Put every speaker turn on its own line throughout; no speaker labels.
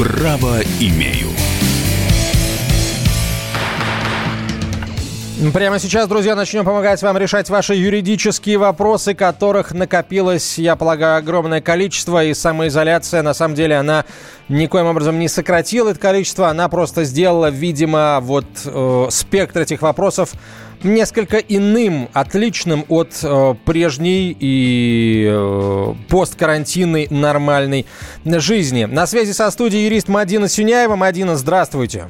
Право имею.
Прямо сейчас, друзья, начнем помогать вам решать ваши юридические вопросы, которых накопилось, я полагаю, огромное количество. И самоизоляция, на самом деле, она никоим образом не сократила это количество. Она просто сделала, видимо, вот э, спектр этих вопросов несколько иным, отличным от э, прежней и э, посткарантинной нормальной жизни. На связи со студией юрист Мадина Сюняева. Мадина, здравствуйте.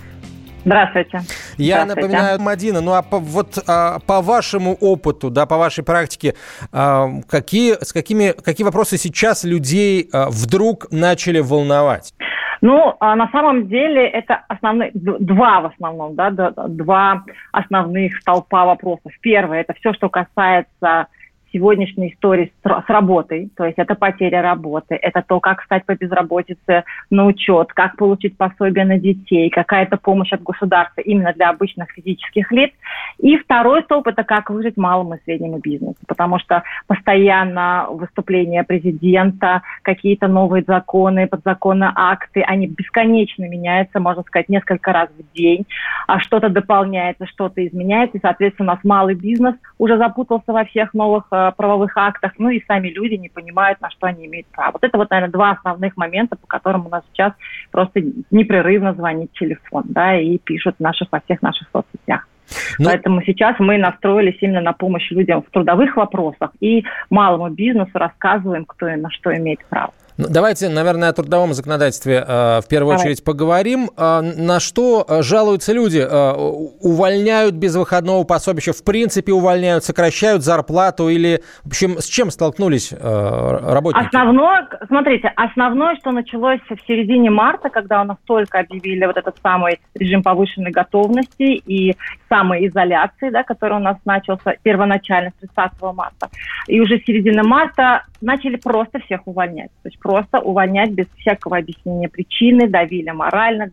Здравствуйте.
Я
Здравствуйте.
напоминаю, Мадина, ну а по, вот а, по вашему опыту, да, по вашей практике, а, какие, с какими, какие вопросы сейчас людей а, вдруг начали волновать?
Ну, а на самом деле это основные, два в основном, да, два основных столпа вопросов. Первое, это все, что касается сегодняшней истории с, с работой, то есть это потеря работы, это то, как встать по безработице на учет, как получить пособие на детей, какая-то помощь от государства именно для обычных физических лиц. И второй столб – это как выжить малому и среднему бизнесу, потому что постоянно выступления президента, какие-то новые законы, подзаконные акты, они бесконечно меняются, можно сказать, несколько раз в день, а что-то дополняется, что-то изменяется, и, соответственно, у нас малый бизнес уже запутался во всех новых э, правовых актах, ну и сами люди не понимают, на что они имеют право. Вот это вот, наверное, два основных момента, по которым у нас сейчас просто непрерывно звонит телефон, да, и пишут наших, во всех наших соцсетях. Ну, Поэтому сейчас мы настроились именно на помощь людям в трудовых вопросах и малому бизнесу рассказываем, кто и на что имеет право.
Ну, давайте, наверное, о трудовом законодательстве э, в первую Давай. очередь поговорим. Э, на что э, жалуются люди? Увольняют без выходного пособия, в принципе увольняют, сокращают зарплату или, в общем, с чем столкнулись работники?
Основное, смотрите, основное, что началось в середине марта, когда у нас только объявили вот этот самый режим повышенной готовности и самоизоляции, да, который у нас начался первоначально с 30 марта. И уже с середины марта начали просто всех увольнять. То есть просто увольнять без всякого объяснения причины, давили морально,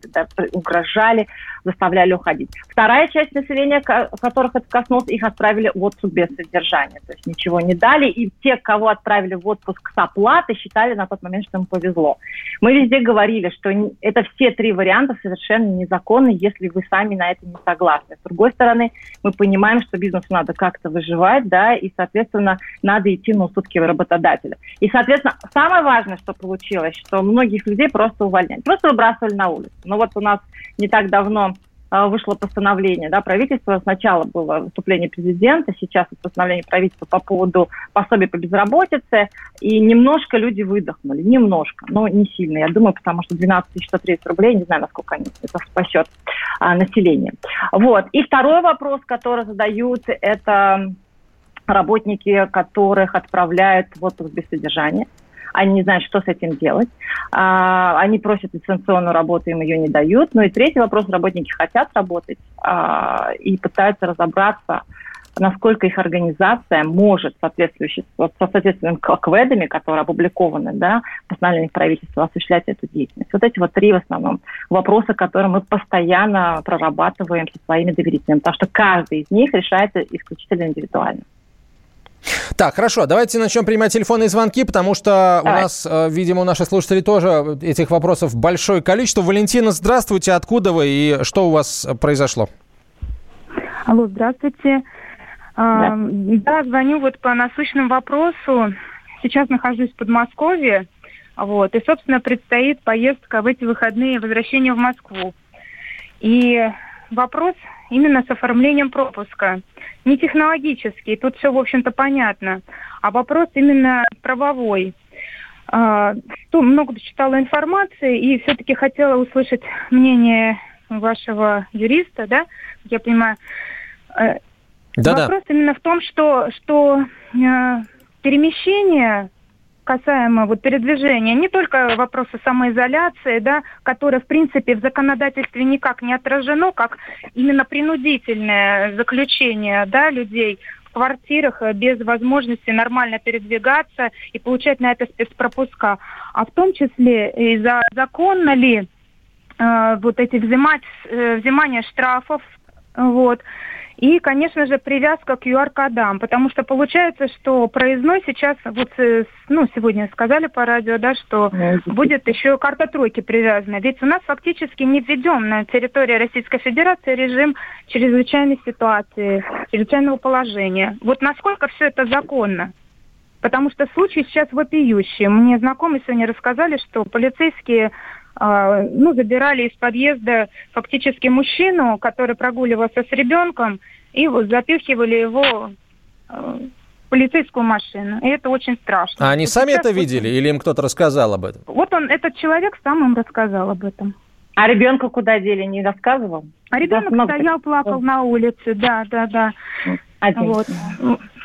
угрожали, заставляли уходить. Вторая часть населения, которых это коснулось, их отправили в отпуск без содержания. То есть ничего не дали. И те, кого отправили в отпуск с оплатой, считали на тот момент, что им повезло. Мы везде говорили, что это все три варианта совершенно незаконны, если вы сами на это не согласны. С другой стороны, мы понимаем, что бизнесу надо как-то выживать, да, и, соответственно, надо идти на уступки работодателя. И, соответственно, самое важное, что получилось, что многих людей просто увольняли, просто выбрасывали на улицу. Но вот у нас не так давно а, вышло постановление да, правительства. Сначала было выступление президента, сейчас постановление правительства по поводу пособий по безработице. И немножко люди выдохнули, немножко, но не сильно, я думаю, потому что 12 130 рублей, не знаю, насколько они это спасет а, население. Вот. И второй вопрос, который задают, это работники, которых отправляют в отпуск без содержания они не знают, что с этим делать. А, они просят дистанционную работу, им ее не дают. Ну и третий вопрос, работники хотят работать а, и пытаются разобраться, насколько их организация может соответствующий, вот, со соответственными кведами, которые опубликованы, да, постановлением правительства, осуществлять эту деятельность. Вот эти вот три в основном вопроса, которые мы постоянно прорабатываем со своими доверителями, потому что каждый из них решается исключительно индивидуально.
Так, хорошо, давайте начнем принимать телефонные звонки, потому что Давай. у нас, э, видимо, у наших слушателей тоже этих вопросов большое количество. Валентина, здравствуйте, откуда вы и что у вас произошло?
Алло, здравствуйте. Да. да, звоню вот по насущному вопросу. Сейчас нахожусь в Подмосковье, вот, и, собственно, предстоит поездка в эти выходные, возвращение в Москву. И вопрос именно с оформлением пропуска. Не технологический, тут все, в общем-то, понятно, а вопрос именно правовой. А, что много читала информации и все-таки хотела услышать мнение вашего юриста, да, я понимаю. Э, Да-да. Вопрос именно в том, что, что э, перемещение касаемо вот передвижения, не только вопроса самоизоляции, да, которое, в принципе, в законодательстве никак не отражено, как именно принудительное заключение да, людей в квартирах э, без возможности нормально передвигаться и получать на это спецпропуска. А в том числе и за законно ли э, вот эти взимать, э, взимания штрафов, вот, И, конечно же, привязка к QR-кодам, потому что получается, что проездной сейчас, вот ну, сегодня сказали по радио, да, что будет еще карта тройки привязана. Ведь у нас фактически не введен на территории Российской Федерации режим чрезвычайной ситуации, чрезвычайного положения. Вот насколько все это законно? Потому что случаи сейчас вопиющие. Мне знакомые сегодня рассказали, что полицейские ну, забирали из подъезда фактически мужчину, который прогуливался с ребенком, и вот запихивали его а, в полицейскую машину. И это очень страшно.
А они вот сами это видели или им кто-то рассказал об этом?
Вот он, этот человек сам им рассказал об этом.
А ребенка куда дели, не рассказывал?
А ребенок да, стоял, плакал на улице, да, да, да.
Один. Вот.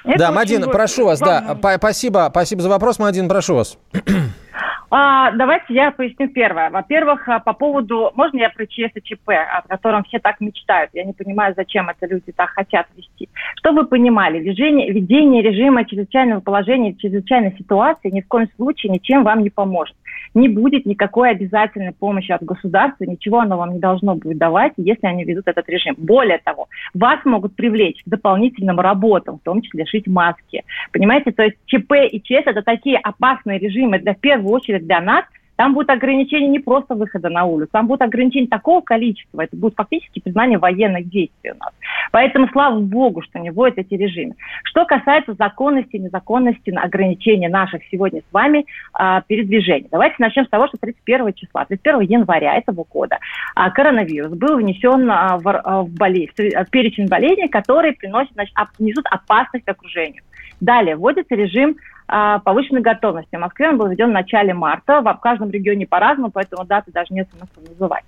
Это да, Мадина, прошу вас, да, спасибо, спасибо за вопрос, Мадина, прошу вас.
А, давайте я поясню первое. Во-первых, а, по поводу, можно я про ЧС и ЧП, о котором все так мечтают? Я не понимаю, зачем это люди так хотят вести. Чтобы вы понимали, ведение, ведение режима чрезвычайного положения, чрезвычайной ситуации ни в коем случае ничем вам не поможет не будет никакой обязательной помощи от государства, ничего оно вам не должно будет давать, если они ведут этот режим. Более того, вас могут привлечь к дополнительным работам, в том числе шить маски. Понимаете, то есть ЧП и ЧС – это такие опасные режимы для, в первую очередь для нас – там будет ограничение не просто выхода на улицу, там будет ограничение такого количества, это будет фактически признание военных действий у нас. Поэтому слава богу, что не вводят эти режимы. Что касается законности и незаконности ограничения наших сегодня с вами а, передвижений. Давайте начнем с того, что 31 числа, 31 января этого года а, коронавирус был внесен а, в, а, в, болезнь, в перечень болезней, которые приносят, значит, несут опасность окружению. Далее вводится режим а, повышенной готовности. В Москве он был введен в начале марта, в каждом регионе по-разному, поэтому даты даже нет смысла называть.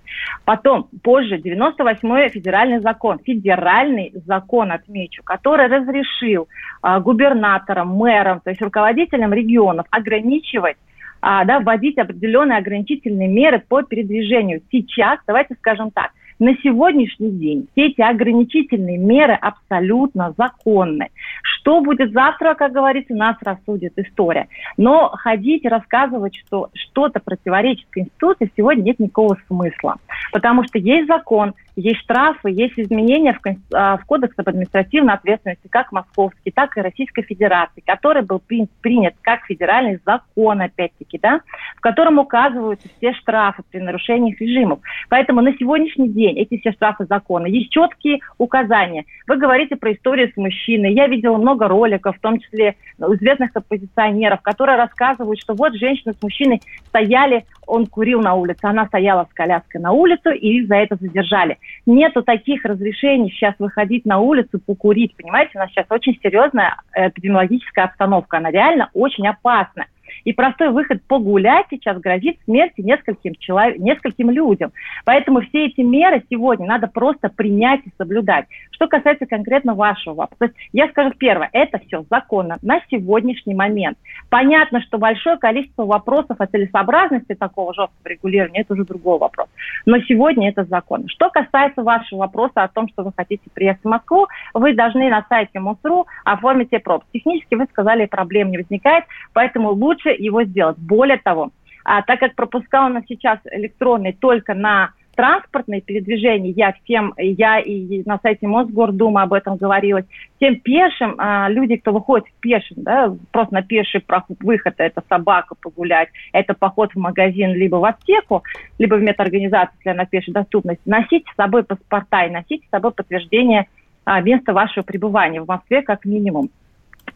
Потом, позже, 98-й федеральный закон, федеральный закон, отмечу, который разрешил а, губернаторам, мэрам, то есть руководителям регионов ограничивать а, да, вводить определенные ограничительные меры по передвижению. Сейчас, давайте скажем так, на сегодняшний день все эти ограничительные меры абсолютно законны. Что будет завтра, как говорится, нас рассудит история. Но ходить и рассказывать, что что-то противоречит Конституции, сегодня нет никакого смысла. Потому что есть закон, есть штрафы, есть изменения в, а, в Кодекс об административной ответственности, как московский, так и Российской Федерации, который был при, принят как федеральный закон, опять-таки, да, в котором указываются все штрафы при нарушениях режимов. Поэтому на сегодняшний день эти все штрафы закона, есть четкие указания. Вы говорите про историю с мужчиной. Я видела много роликов, в том числе известных оппозиционеров, которые рассказывают, что вот женщина с мужчиной стояли, он курил на улице, она стояла с коляской на улицу, и за это задержали. Нету таких разрешений сейчас выходить на улицу, покурить. Понимаете, у нас сейчас очень серьезная эпидемиологическая обстановка. Она реально очень опасна. И простой выход погулять сейчас грозит смерти нескольким, человек, нескольким людям. Поэтому все эти меры сегодня надо просто принять и соблюдать. Что касается конкретно вашего вопроса. То есть я скажу первое, это все законно на сегодняшний момент. Понятно, что большое количество вопросов о целесообразности такого жесткого регулирования, это уже другой вопрос. Но сегодня это законно. Что касается вашего вопроса о том, что вы хотите приехать в Москву, вы должны на сайте МОСРУ оформить пропуск. Технически вы сказали, проблем не возникает, поэтому лучше его сделать. Более того, а, так как пропуска у нас сейчас электронные только на транспортные передвижения, я всем, я и на сайте Мосгордумы об этом говорилась, тем пешим, а, люди, кто выходит пешим, да, просто на пеший проход, выход, это собака погулять, это поход в магазин, либо в аптеку, либо в медорганизацию, если она пешей доступности, носите с собой паспорта и носите с собой подтверждение а, места вашего пребывания в Москве как минимум.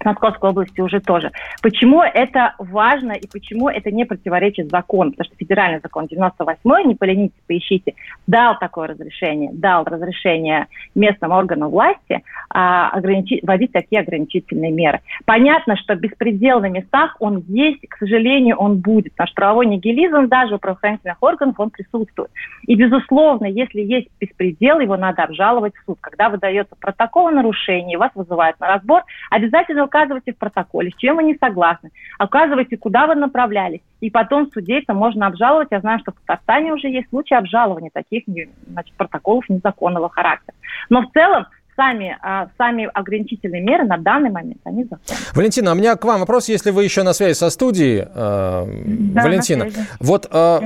Московской области уже тоже. Почему это важно и почему это не противоречит закону? Потому что федеральный закон 98 не поленитесь, поищите, дал такое разрешение, дал разрешение местным органам власти а, ограничить, вводить такие ограничительные меры. Понятно, что беспредел на местах, он есть, к сожалению, он будет. Наш правовой нигилизм даже у правоохранительных органов, он присутствует. И, безусловно, если есть беспредел, его надо обжаловать в суд. Когда выдается протокол о нарушении, вас вызывают на разбор, обязательно указывайте в протоколе, с чем вы не согласны, указывайте, куда вы направлялись. И потом в суде это можно обжаловать. Я знаю, что в Татарстане уже есть случаи обжалования таких значит, протоколов незаконного характера. Но в целом сами, а, сами ограничительные меры на данный момент, они законны.
Валентина, у меня к вам вопрос, если вы еще на связи со студией. Э, да, Валентина, вот э,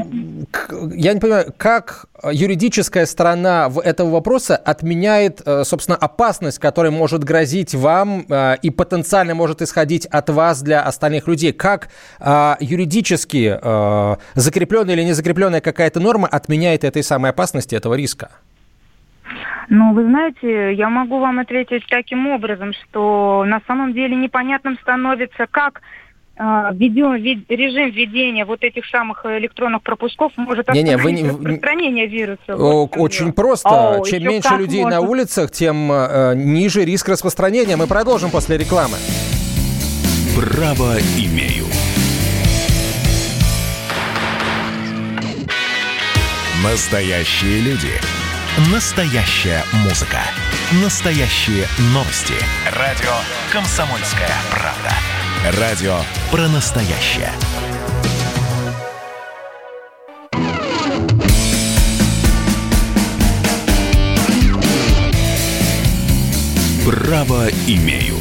я не понимаю, как юридическая сторона этого вопроса отменяет, э, собственно, опасность, которая может грозить вам и потенциально может исходить от вас для остальных людей. Как юридически закрепленная или не закрепленная какая-то норма отменяет этой самой опасности, этого риска?
Ну, вы знаете, я могу вам ответить таким образом, что на самом деле непонятным становится, как а, введен режим введения вот этих самых электронных пропусков может
не,
не, вы не, распространение вируса.
Вот очень дело. просто. О, Чем меньше людей можно. на улицах, тем э, ниже риск распространения. Мы продолжим после рекламы.
Право имею. Настоящие люди. Настоящая музыка. Настоящие новости. Радио «Комсомольская правда». Радио про настоящее. Право имею.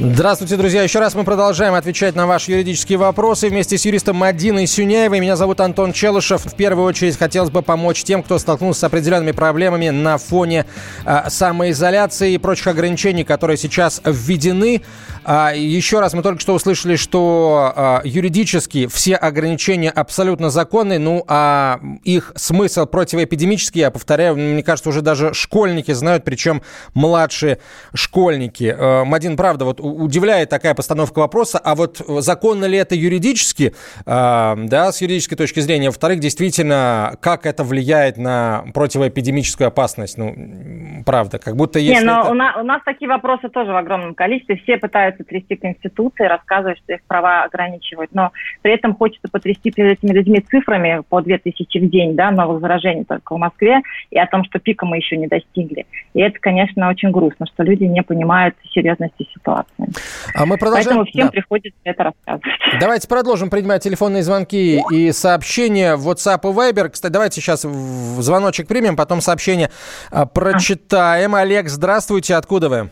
Здравствуйте, друзья. Еще раз мы продолжаем отвечать на ваши юридические вопросы вместе с юристом Мадиной Сюняевой. Меня зовут Антон Челышев. В первую очередь хотелось бы помочь тем, кто столкнулся с определенными проблемами на фоне а, самоизоляции и прочих ограничений, которые сейчас введены. А, еще раз, мы только что услышали, что а, юридически все ограничения абсолютно законны, ну а их смысл противоэпидемический, я повторяю, мне кажется, уже даже школьники знают, причем младшие школьники. А, Мадин, правда, вот удивляет такая постановка вопроса, а вот законно ли это юридически, да, с юридической точки зрения, во-вторых, действительно, как это влияет на противоэпидемическую опасность, ну, правда, как будто
если... Не, но это... у, нас, у нас такие вопросы тоже в огромном количестве, все пытаются трясти Конституции, рассказывать, что их права ограничивают, но при этом хочется потрясти перед этими людьми цифрами по 2000 в день, да, новых заражений только в Москве, и о том, что пика мы еще не достигли. И это, конечно, очень грустно, что люди не понимают серьезности ситуации.
А мы продолжаем...
Поэтому всем да. приходится это рассказывать.
Давайте продолжим принимать телефонные звонки и сообщения в WhatsApp и Viber. Кстати, давайте сейчас звоночек примем, потом сообщение а, прочитаем. Олег, здравствуйте, откуда вы?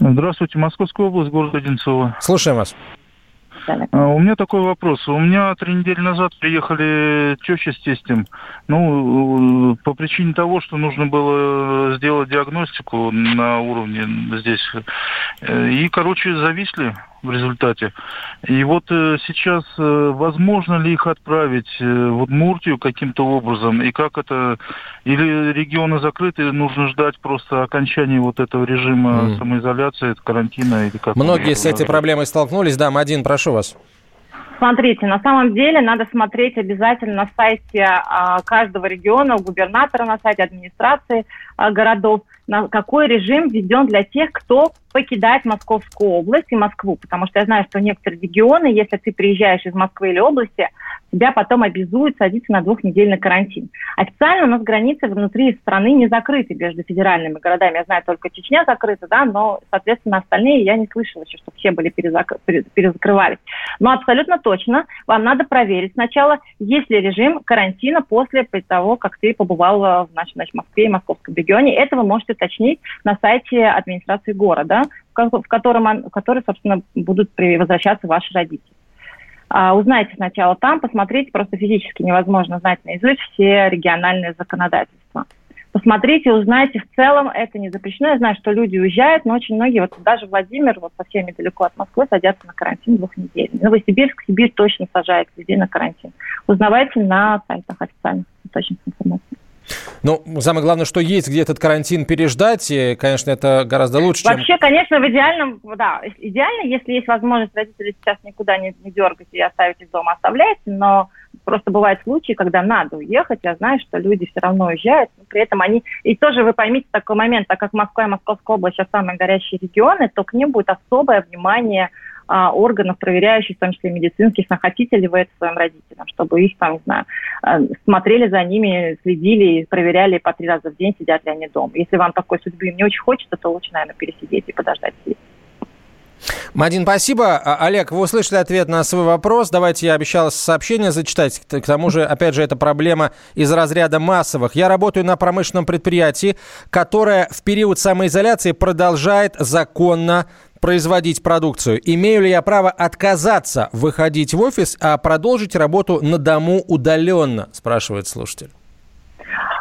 Здравствуйте, Московская область, город Одинцово.
Слушаем вас.
А, у меня такой вопрос. У меня три недели назад приехали теща с тестем. Ну, по причине того, что нужно было сделать диагностику на уровне здесь. И, короче, зависли в результате. И вот э, сейчас э, возможно ли их отправить э, в Удмуртию каким-то образом? И как это... Или регионы закрыты, нужно ждать просто окончания вот этого режима mm. самоизоляции, карантина? Или как
Многие с этой проблемой столкнулись. Да, Мадин, прошу вас.
Смотрите, на самом деле надо смотреть обязательно на сайте а, каждого региона, у губернатора на сайте администрации а, городов, на какой режим введен для тех, кто покидает Московскую область и Москву. Потому что я знаю, что некоторые регионы, если ты приезжаешь из Москвы или области, тебя потом обязуют садиться на двухнедельный карантин. Официально у нас границы внутри страны не закрыты между федеральными городами. Я знаю, только Чечня закрыта, да, но, соответственно, остальные я не слышала еще, чтобы все были перезак... перезакрывались. Но абсолютно точно вам надо проверить сначала, есть ли режим карантина после того, как ты побывал в, значит, Москве и Московском регионе. Это вы можете уточнить на сайте администрации города, в котором, в который, собственно, будут возвращаться ваши родители. А, узнайте сначала там, посмотрите, просто физически невозможно знать наизусть все региональные законодательства. Посмотрите, узнайте, в целом это не запрещено. Я знаю, что люди уезжают, но очень многие, вот даже Владимир, вот совсем недалеко от Москвы, садятся на карантин двухнедельный. Новосибирск, Сибирь точно сажает людей на карантин. Узнавайте на сайтах официальных источников информации.
Ну, самое главное, что есть где этот карантин переждать, и, конечно, это гораздо лучше.
Вообще, конечно, в идеальном, да, идеально, если есть возможность родители сейчас никуда не, не дергать и оставить их дома, оставляйте, но просто бывают случаи, когда надо уехать, я знаю, что люди все равно уезжают, но при этом они... И тоже вы поймите такой момент, так как Москва и Московская область сейчас самые горячие регионы, то к ним будет особое внимание а, органов, проверяющих, в том числе медицинских, хотите ли вы это своим родителям, чтобы их, там, не знаю, а, смотрели за ними, следили, проверяли по три раза в день, сидят ли они дома. Если вам такой судьбы не очень хочется, то лучше, наверное, пересидеть и подождать здесь.
Мадин, спасибо. А, Олег, вы услышали ответ на свой вопрос. Давайте я обещал сообщение зачитать. К тому же, опять же, это проблема из разряда массовых. Я работаю на промышленном предприятии, которое в период самоизоляции продолжает законно производить продукцию. Имею ли я право отказаться выходить в офис, а продолжить работу на дому удаленно, спрашивает слушатель.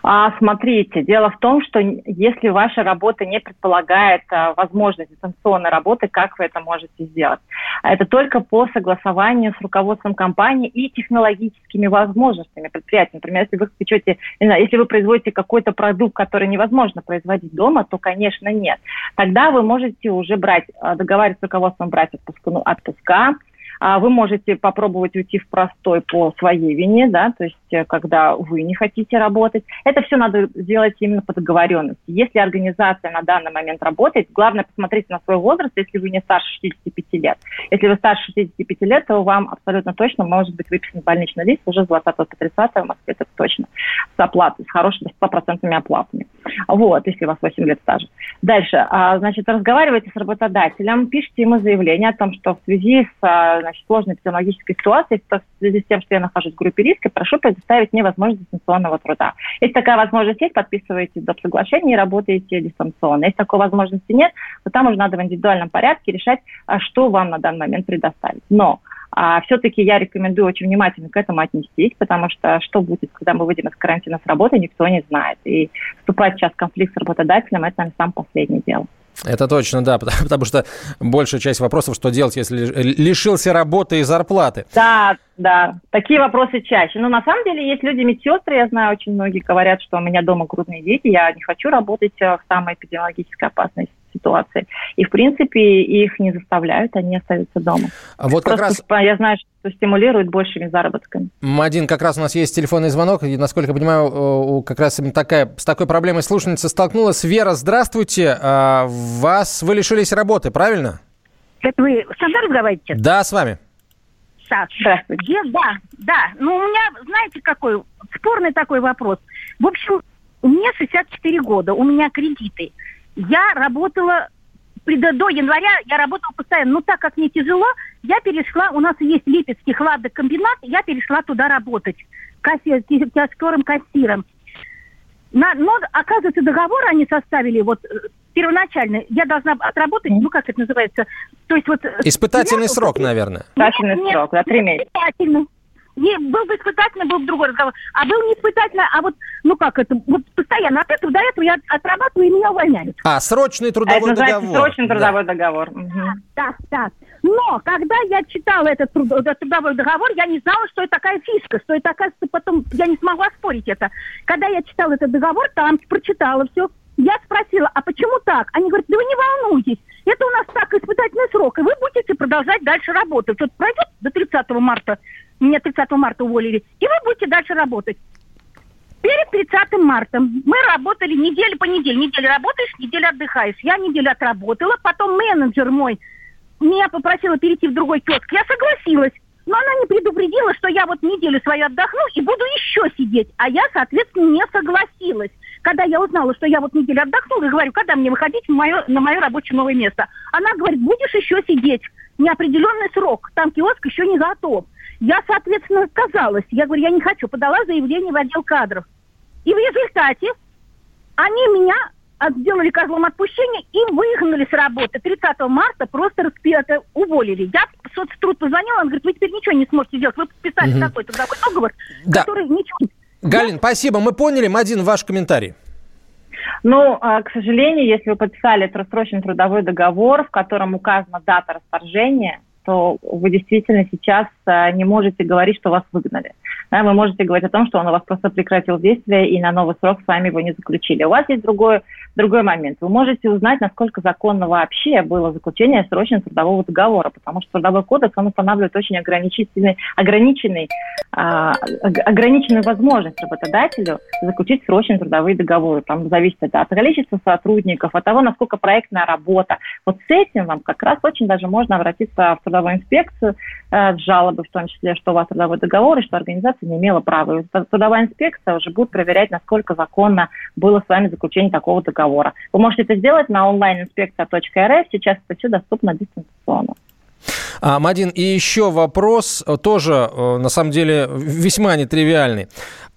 А, смотрите, дело в том, что если ваша работа не предполагает а, возможность дистанционной работы, как вы это можете сделать? Это только по согласованию с руководством компании и технологическими возможностями предприятия. Например, если вы печете, если вы производите какой-то продукт, который невозможно производить дома, то, конечно, нет. Тогда вы можете уже брать, а, договариваться с руководством брать отпуск, ну, отпуска, а вы можете попробовать уйти в простой по своей вине, да, то есть э, когда вы не хотите работать. Это все надо сделать именно по договоренности. Если организация на данный момент работает, главное посмотреть на свой возраст, если вы не старше 65 лет. Если вы старше 65 лет, то вам абсолютно точно может быть выписан больничный лист уже с 20 по 30 в Москве, это точно, с оплатой, с хорошими 100% оплатами. Вот, если у вас 8 лет стажа. Дальше, а, значит, разговаривайте с работодателем, пишите ему заявление о том, что в связи с сложной эпидемиологической ситуацией, в связи с тем, что я нахожусь в группе риска, прошу предоставить мне возможность дистанционного труда. Если такая возможность есть, подписываете доп. соглашение и работаете дистанционно. Если такой возможности нет, то там уже надо в индивидуальном порядке решать, а что вам на данный момент предоставить. Но а все-таки я рекомендую очень внимательно к этому отнестись, потому что что будет, когда мы выйдем из карантина с работы, никто не знает. И вступать сейчас в конфликт с работодателем – это, наверное, самое последнее дело.
Это точно, да, потому, потому что большая часть вопросов, что делать, если лишился работы и зарплаты.
Да, да, такие вопросы чаще. Но на самом деле есть люди медсестры, я знаю, очень многие говорят, что у меня дома грудные дети, я не хочу работать э, в самой эпидемиологически опасной ситуации. И, в принципе, их не заставляют, они остаются дома.
А вот как Просто,
раз... Я знаю, что стимулирует большими заработками.
Мадин, как раз у нас есть телефонный звонок, и, насколько я понимаю, как раз такая, с такой проблемой слушательница столкнулась. Вера, здравствуйте. А, вас, вы лишились работы, правильно?
Это вы со мной разговариваете?
Да, с вами.
Так, Здравствуйте. Да, да. Ну, у меня, знаете, какой спорный такой вопрос. В общем, мне 64 года, у меня кредиты. Я работала до января я работала постоянно. Но так как мне тяжело, я перешла, у нас есть Липецкий хладокомбинат, я перешла туда работать кассир, тяжкорым кассиром. На, но, оказывается, договор они составили вот э, первоначально. Я должна отработать, ну, как это называется?
То есть вот... Э, Испытательный я, срок, наверное.
Испытательный срок, да, три месяца. Испытательный.
Не, был бы испытательный, был бы другой разговор. А был не испытательный, а вот, ну как это, вот постоянно от этого до этого я отрабатываю, и меня увольняют.
А, срочный трудовой
это
договор.
срочный трудовой да. договор.
Да, да. Но, когда я читала этот, труд, этот трудовой договор, я не знала, что это такая фишка, что это, оказывается, потом, я не смогла спорить это. Когда я читала этот договор, там прочитала все, я спросила, а почему так? Они говорят, да вы не волнуйтесь, это у нас так испытательный срок, и вы будете продолжать дальше работать. Вот пройдет до 30 марта меня 30 марта уволили, и вы будете дальше работать. Перед 30 марта мы работали неделю по неделе. Неделю работаешь, неделю отдыхаешь. Я неделю отработала, потом менеджер мой меня попросила перейти в другой киоск. Я согласилась. Но она не предупредила, что я вот неделю свою отдохну и буду еще сидеть. А я, соответственно, не согласилась. Когда я узнала, что я вот неделю отдохнула, и говорю, когда мне выходить в мое, на мое рабочее новое место. Она говорит, будешь еще сидеть. Неопределенный срок. Там киоск еще не готов. Я, соответственно, отказалась. Я говорю, я не хочу. Подала заявление в отдел кадров. И в результате они меня сделали козлом отпущения и выгнали с работы. 30 марта просто распи- уволили. Я в соцтруд позвонила, он говорит, вы теперь ничего не сможете сделать. Вы подписали угу. такой трудовой договор, да. который ничего...
Галин, Я... спасибо. Мы поняли. Мадин, ваш комментарий.
Ну, а, к сожалению, если вы подписали рассроченный трудовой договор, в котором указана дата расторжения, то вы действительно сейчас а, не можете говорить, что вас выгнали. Да, вы можете говорить о том, что он у вас просто прекратил действие и на новый срок с вами его не заключили. У вас есть другое другой момент. Вы можете узнать, насколько законно вообще было заключение срочного трудового договора, потому что трудовой кодекс, он устанавливает очень ограничительный, ограниченный, а, ограниченную возможность работодателю заключить срочные трудовые договоры. Там зависит это от количества сотрудников, от того, насколько проектная работа. Вот с этим вам как раз очень даже можно обратиться в трудовую инспекцию э, с жалобой, в том числе, что у вас трудовой договор, и что организация информации не имела права. И трудовая инспекция уже будет проверять, насколько законно было с вами заключение такого договора. Вы можете это сделать на онлайн-инспекция.рф. Сейчас это все доступно дистанционно.
А, Мадин, и еще вопрос, э, тоже, э, на самом деле, весьма нетривиальный.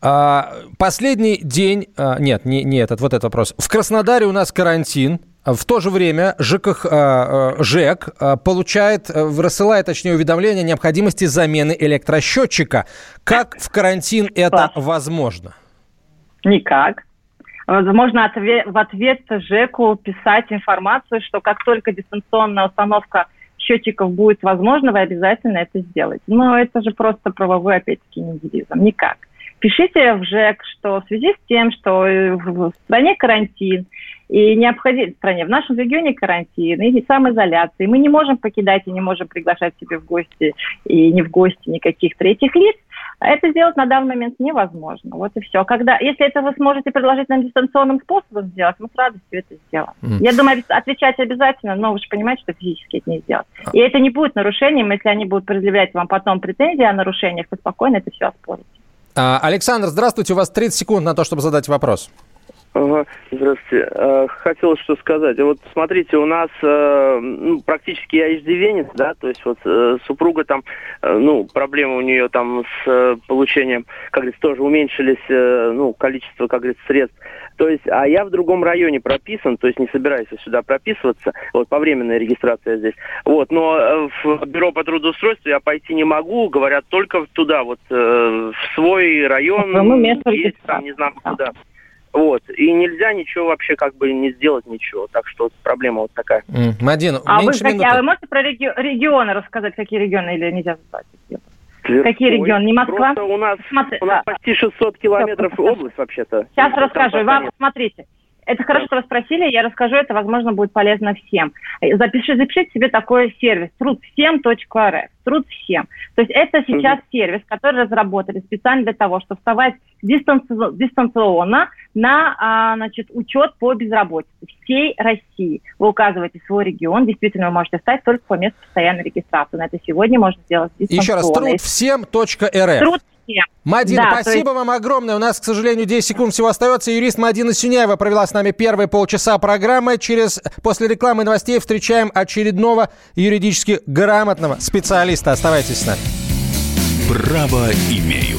А, последний день, а, нет, не, не этот, вот этот вопрос. В Краснодаре у нас карантин, в то же время ЖКХ, ЖЭК получает, рассылает, точнее, уведомление о необходимости замены электросчетчика. Как в карантин это возможно?
Никак. Возможно, в ответ ЖЭКу писать информацию, что как только дистанционная установка счетчиков будет возможно, вы обязательно это сделаете. Но это же просто правовой, опять-таки, нигилизм. Никак. Пишите в ЖЭК, что в связи с тем, что в стране карантин, и необходимо в стране, в нашем регионе карантин, и самоизоляция, мы не можем покидать и не можем приглашать себе в гости и не в гости никаких третьих лиц, а это сделать на данный момент невозможно. Вот и все. Когда, если это вы сможете предложить нам дистанционным способом сделать, мы с радостью это сделаем. Mm. Я думаю, отвечать обязательно, но вы же понимаете, что физически это не сделать. А. И это не будет нарушением, если они будут предъявлять вам потом претензии о нарушениях, вы спокойно это все оспорите.
А, Александр, здравствуйте. У вас 30 секунд на то, чтобы задать вопрос.
Ага, здравствуйте. Э, хотел что сказать. Вот смотрите, у нас э, ну, практически я иждивенец, да, то есть вот э, супруга там, ну, проблемы у нее там с получением, как говорится, тоже уменьшились, ну, количество, как говорится, средств. То есть, а я в другом районе прописан, то есть не собираюсь сюда прописываться, вот по временной регистрации здесь. Вот, но в бюро по трудоустройству я пойти не могу, говорят только туда, вот в свой район, есть, там, не знаю куда. Вот. И нельзя ничего вообще как бы не сделать ничего. Так что проблема вот такая.
Mm. Мадин,
а вы, какие, а вы можете про реги- регионы рассказать, какие регионы или нельзя сказать? Какие регионы? Не Москва?
Просто у нас, Смотри, у нас почти 600 километров область вообще-то.
Сейчас расскажу. Вам, смотрите, это хорошо, что вы спросили, я расскажу, это, возможно, будет полезно всем. Запиши, запишите себе такой сервис, труд7.рф, труд всем. То есть это сейчас mm-hmm. сервис, который разработали специально для того, чтобы вставать дистанционно на а, значит, учет по безработице всей России. Вы указываете свой регион, действительно вы можете встать только по месту постоянной регистрации. На это сегодня можно сделать
дистанционно. Еще раз, труд7.рф. Труд всем. Мадина, да, спасибо есть... вам огромное. У нас, к сожалению, 10 секунд всего остается. Юрист Мадина Сюняева провела с нами первые полчаса программы. Через, после рекламы и новостей встречаем очередного юридически грамотного специалиста. Оставайтесь с нами.
Право имею.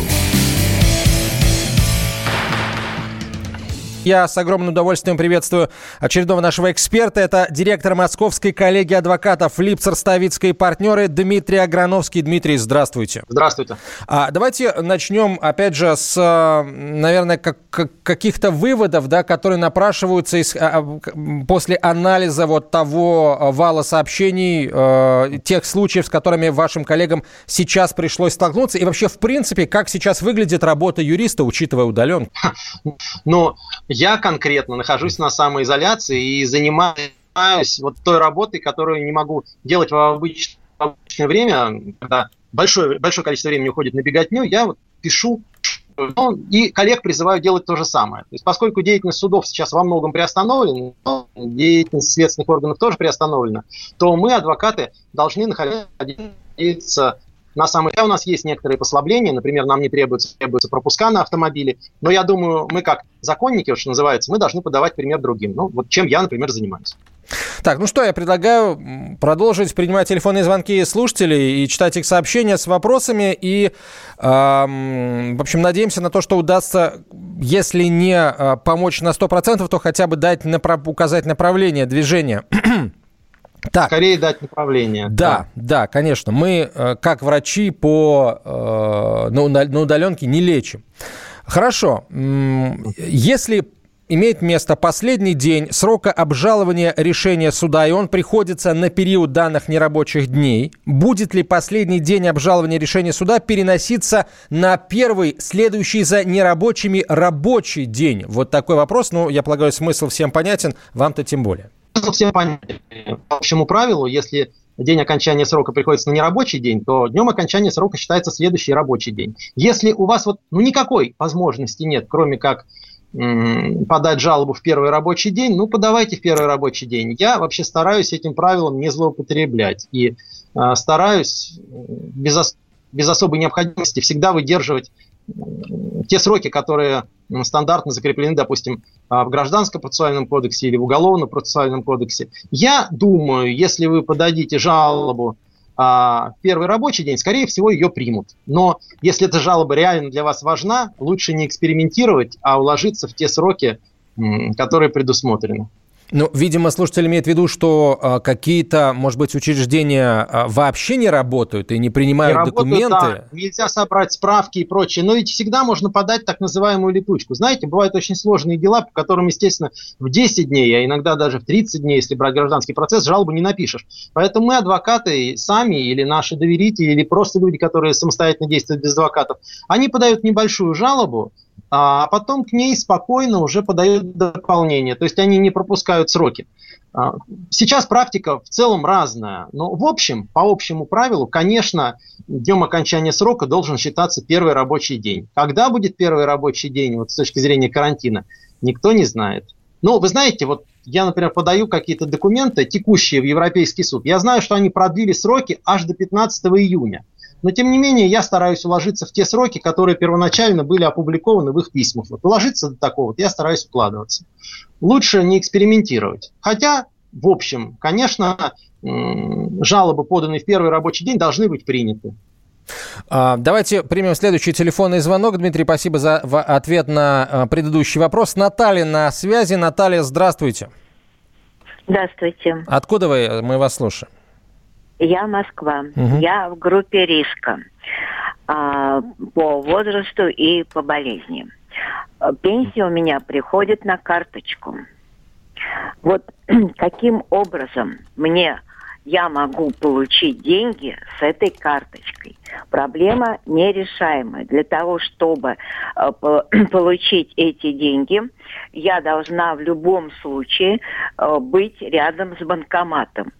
Я с огромным удовольствием приветствую очередного нашего эксперта. Это директор Московской коллегии адвокатов Липцер, Ставицкой и партнеры Дмитрий Аграновский. Дмитрий, здравствуйте.
Здравствуйте.
А, давайте начнем, опять же, с, наверное, как, каких-то выводов, да, которые напрашиваются из, а, а, после анализа вот того вала сообщений, э, тех случаев, с которыми вашим коллегам сейчас пришлось столкнуться. И вообще, в принципе, как сейчас выглядит работа юриста, учитывая удаленку?
Ну, я конкретно нахожусь на самоизоляции и занимаюсь вот той работой, которую не могу делать в обычное, время, когда большое, большое количество времени уходит на беготню, я вот пишу ну, и коллег призываю делать то же самое. То есть, поскольку деятельность судов сейчас во многом приостановлена, деятельность следственных органов тоже приостановлена, то мы, адвокаты, должны находиться на самом деле у нас есть некоторые послабления, например, нам не требуется, требуется пропуска на автомобиле, но я думаю, мы как законники, что называется, мы должны подавать пример другим. Ну, вот чем я, например, занимаюсь.
Так, ну что, я предлагаю продолжить принимать телефонные звонки слушателей и читать их сообщения с вопросами. И, э, в общем, надеемся на то, что удастся, если не э, помочь на 100%, то хотя бы дать направ- указать направление движения.
Так. Скорее дать направление.
Да, да, да конечно. Мы, э, как врачи по, э, на, на удаленке, не лечим. Хорошо. Если имеет место последний день срока обжалования решения суда, и он приходится на период данных нерабочих дней, будет ли последний день обжалования решения суда переноситься на первый, следующий за нерабочими, рабочий день? Вот такой вопрос. Ну, я полагаю, смысл всем понятен, вам-то тем более.
Всем понятен. По общему правилу, если день окончания срока приходится на нерабочий день, то днем окончания срока считается следующий рабочий день. Если у вас вот ну, никакой возможности нет, кроме как подать жалобу в первый рабочий день, ну подавайте в первый рабочий день. Я вообще стараюсь этим правилом не злоупотреблять и э, стараюсь без, ос- без особой необходимости всегда выдерживать те сроки, которые стандартно закреплены, допустим, а, в Гражданском процессуальном кодексе или в Уголовном процессуальном кодексе. Я думаю, если вы подадите жалобу а, в первый рабочий день, скорее всего, ее примут. Но если эта жалоба реально для вас важна, лучше не экспериментировать, а уложиться в те сроки, которые предусмотрены.
Ну, видимо, слушатель имеет в виду, что э, какие-то, может быть, учреждения э, вообще не работают и не принимают не документы. Работают,
да. Нельзя собрать справки и прочее. Но ведь всегда можно подать так называемую летучку. Знаете, бывают очень сложные дела, по которым, естественно, в 10 дней, а иногда даже в 30 дней, если брать гражданский процесс, жалобу не напишешь. Поэтому мы, адвокаты, сами или наши доверители, или просто люди, которые самостоятельно действуют без адвокатов, они подают небольшую жалобу, а потом к ней спокойно уже подают дополнение. То есть они не пропускают сроки. А, сейчас практика в целом разная, но в общем, по общему правилу, конечно, днем окончания срока должен считаться первый рабочий день. Когда будет первый рабочий день, вот с точки зрения карантина, никто не знает. Но вы знаете, вот я, например, подаю какие-то документы, текущие в Европейский суд. Я знаю, что они продлили сроки аж до 15 июня. Но, тем не менее, я стараюсь уложиться в те сроки, которые первоначально были опубликованы в их письмах. Вот уложиться до такого, вот я стараюсь укладываться. Лучше не экспериментировать. Хотя, в общем, конечно, жалобы, поданные в первый рабочий день, должны быть приняты.
А, давайте примем следующий телефонный звонок. Дмитрий, спасибо за ответ на а, предыдущий вопрос. Наталья на связи. Наталья, здравствуйте.
Здравствуйте.
Откуда вы? Мы вас слушаем.
Я Москва. Угу. Я в группе риска а, по возрасту и по болезни. Пенсия у меня приходит на карточку. Вот каким образом мне я могу получить деньги с этой карточкой. Проблема нерешаемая. Для того, чтобы э, получить эти деньги, я должна в любом случае э, быть рядом с банкоматом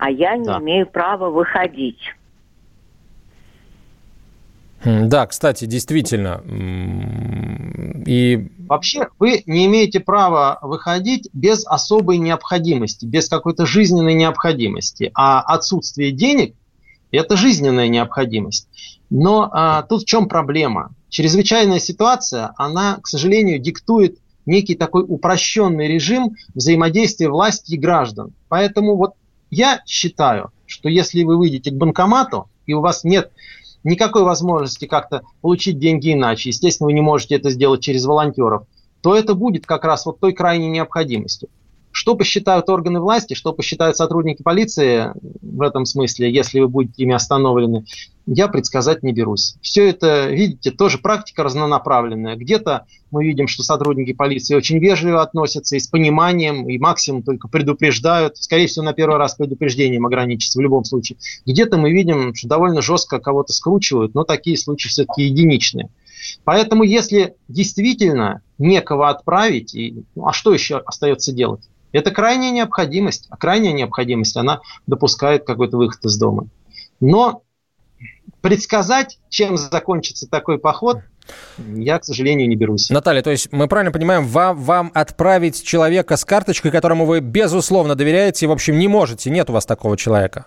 а я не да. имею права выходить.
Да, кстати, действительно.
И... Вообще вы не имеете права выходить без особой необходимости, без какой-то жизненной необходимости. А отсутствие денег – это жизненная необходимость. Но а, тут в чем проблема? Чрезвычайная ситуация, она, к сожалению, диктует некий такой упрощенный режим взаимодействия власти и граждан. Поэтому вот я считаю, что если вы выйдете к банкомату, и у вас нет никакой возможности как-то получить деньги иначе, естественно, вы не можете это сделать через волонтеров, то это будет как раз вот той крайней необходимостью. Что посчитают органы власти, что посчитают сотрудники полиции в этом смысле, если вы будете ими остановлены, я предсказать не берусь. Все это, видите, тоже практика разнонаправленная. Где-то мы видим, что сотрудники полиции очень вежливо относятся и с пониманием, и максимум только предупреждают. Скорее всего, на первый раз предупреждением ограничится в любом случае. Где-то мы видим, что довольно жестко кого-то скручивают, но такие случаи все-таки единичные. Поэтому, если действительно некого отправить, и, ну, а что еще остается делать? Это крайняя необходимость, а крайняя необходимость, она допускает какой-то выход из дома. Но предсказать, чем закончится такой поход, я, к сожалению, не берусь.
Наталья, то есть мы правильно понимаем, вам, вам отправить человека с карточкой, которому вы безусловно доверяете, в общем, не можете, нет у вас такого человека?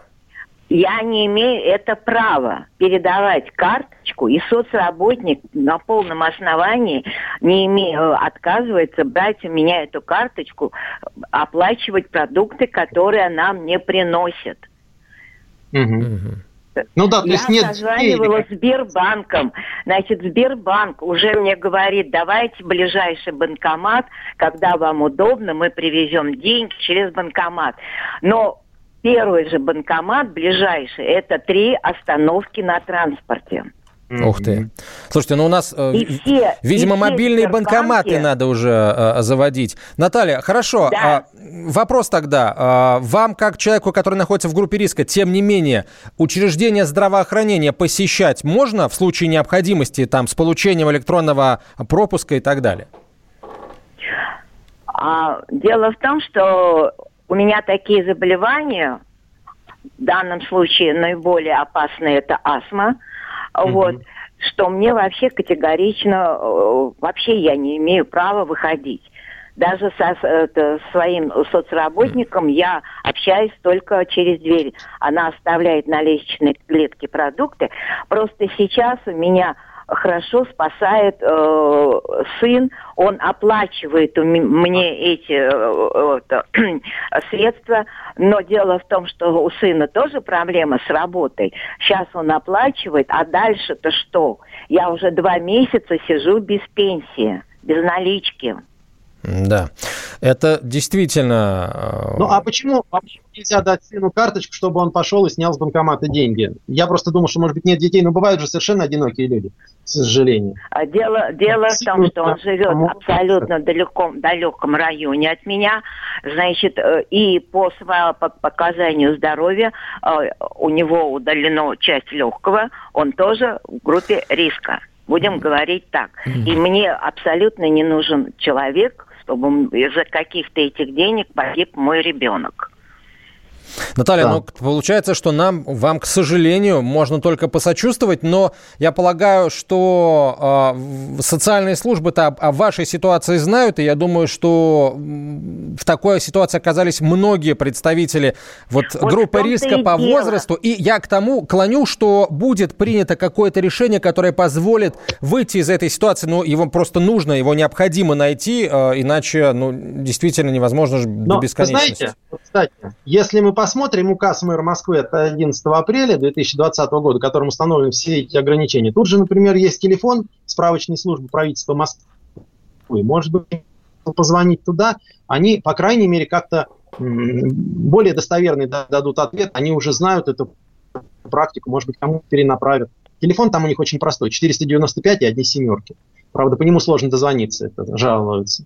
Я не имею это права передавать карточку, и соцработник на полном основании не имею, отказывается брать у меня эту карточку, оплачивать продукты, которые она мне приносит.
Угу. Ну да, то
есть
Я
нет... созванивала Сбербанком. Значит, Сбербанк уже мне говорит, давайте ближайший банкомат, когда вам удобно, мы привезем деньги через банкомат. Но Первый же банкомат ближайший – это три остановки на транспорте.
Ух ты. Слушайте, ну у нас, э, все, видимо, мобильные банкоматы надо уже э, заводить. Наталья, хорошо. Да. Э, вопрос тогда. Э, вам, как человеку, который находится в группе риска, тем не менее, учреждение здравоохранения посещать можно в случае необходимости там, с получением электронного пропуска и так далее?
А, дело в том, что у меня такие заболевания, в данном случае наиболее опасные это астма, mm-hmm. вот, что мне вообще категорично, э, вообще я не имею права выходить. Даже со это, своим соцработником я общаюсь только через дверь. Она оставляет на лестничной клетке продукты. Просто сейчас у меня хорошо спасает э, сын, он оплачивает мне эти э, э, средства, но дело в том, что у сына тоже проблема с работой. Сейчас он оплачивает, а дальше-то что? Я уже два месяца сижу без пенсии, без налички.
Да, это действительно...
Э, ну а почему, а почему нельзя дать сыну карточку, чтобы он пошел и снял с банкомата деньги? Я просто думал, что, может быть, нет детей, но бывают же совершенно одинокие люди, к сожалению.
А дело, дело в том, что он живет абсолютно далеком, далеком районе от меня, значит, э, и по своему показанию здоровья э, у него удалено часть легкого, он тоже в группе риска. Будем говорить так. И мне абсолютно не нужен человек, чтобы из-за каких-то этих денег погиб мой ребенок.
Наталья, да. ну получается, что нам, вам, к сожалению, можно только посочувствовать, но я полагаю, что э, социальные службы-то о, о вашей ситуации знают, и я думаю, что в такой ситуации оказались многие представители вот, вот группы риска по дело. возрасту, и я к тому клоню, что будет принято какое-то решение, которое позволит выйти из этой ситуации, но его просто нужно, его необходимо найти, э, иначе, ну, действительно невозможно но, до бесконечности.
Знаете, кстати, если мы посмотрим указ мэра Москвы от 11 апреля 2020 года, которым установлены все эти ограничения, тут же, например, есть телефон справочной службы правительства Москвы. Может быть, позвонить туда, они, по крайней мере, как-то более достоверный дадут ответ, они уже знают эту практику, может быть, кому перенаправят. Телефон там у них очень простой, 495 и одни семерки. Правда, по нему сложно дозвониться, это жалуются.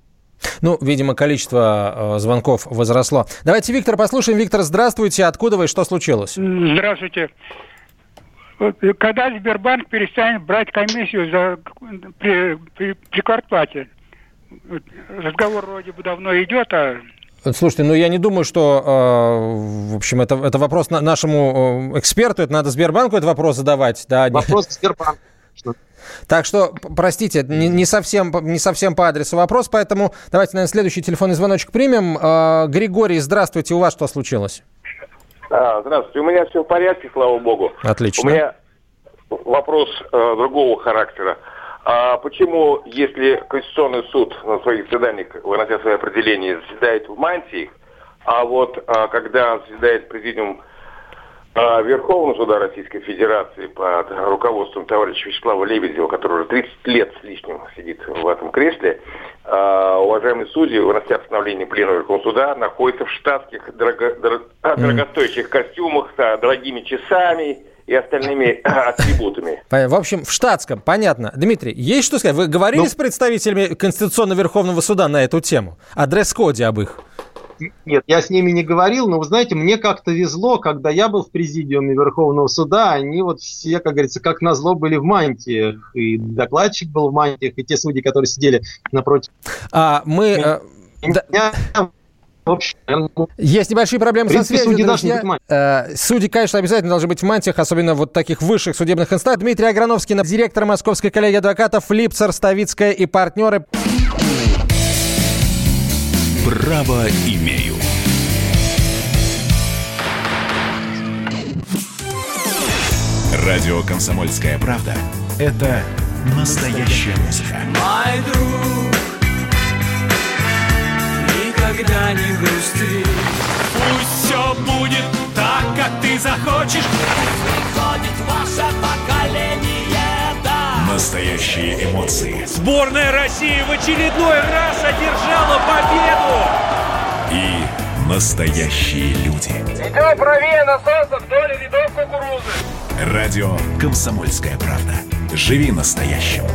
Ну, видимо, количество э, звонков возросло. Давайте Виктор послушаем. Виктор, здравствуйте. Откуда вы? Что случилось?
Здравствуйте. Когда Сбербанк перестанет брать комиссию за, при, при, при квартплате? Разговор вроде бы давно идет, а
Слушайте, ну я не думаю, что, э, в общем, это, это вопрос на, нашему э, эксперту, это надо Сбербанку этот вопрос задавать. Да?
Вопрос Сбербанку.
Так что, простите, не, не, совсем, не совсем по адресу вопрос, поэтому давайте, наверное, следующий телефонный звоночек примем. Э, Григорий, здравствуйте, у вас что случилось?
А, здравствуйте, у меня все в порядке, слава богу.
Отлично.
У меня вопрос э, другого характера. А почему, если Конституционный суд на своих заседаниях, вынося свои определения, заседает в мантии, а вот а, когда заседает президиум Верховного суда Российской Федерации под руководством товарища Вячеслава Лебедева, который уже 30 лет с лишним сидит в этом кресле, а, уважаемые судьи, вынося постановление Пленума Верховного суда, находятся в штатских дорого, дорого, дорогостоящих костюмах с дорогими часами, и остальными атрибутами.
В общем, в штатском, понятно. Дмитрий, есть что сказать? Вы говорили ну, с представителями Конституционного Верховного Суда на эту тему? О дресс-коде об их?
Нет, я с ними не говорил, но вы знаете, мне как-то везло, когда я был в президиуме Верховного суда, они вот все, как говорится, как назло были в мантиях. И докладчик был в мантиях, и те судьи, которые сидели напротив.
А мы... Э, меня, есть небольшие проблемы со связью, судьи друзья. Э, судьи, конечно, обязательно должны быть в мантиях, особенно вот таких высших судебных инстанций. Дмитрий Аграновский, директор Московской коллегии адвокатов, Липцер, Ставицкая и партнеры.
Право имею. Радио «Комсомольская правда» — это настоящая музыка. Мой друг, никогда не грусти. Пусть все будет так, как ты захочешь. Приходит ваше поколение Настоящие эмоции.
Сборная России в очередной раз одержала победу.
И настоящие люди.
Идем правее на солнце вдоль рядов кукурузы.
Радио «Комсомольская правда». Живи настоящим.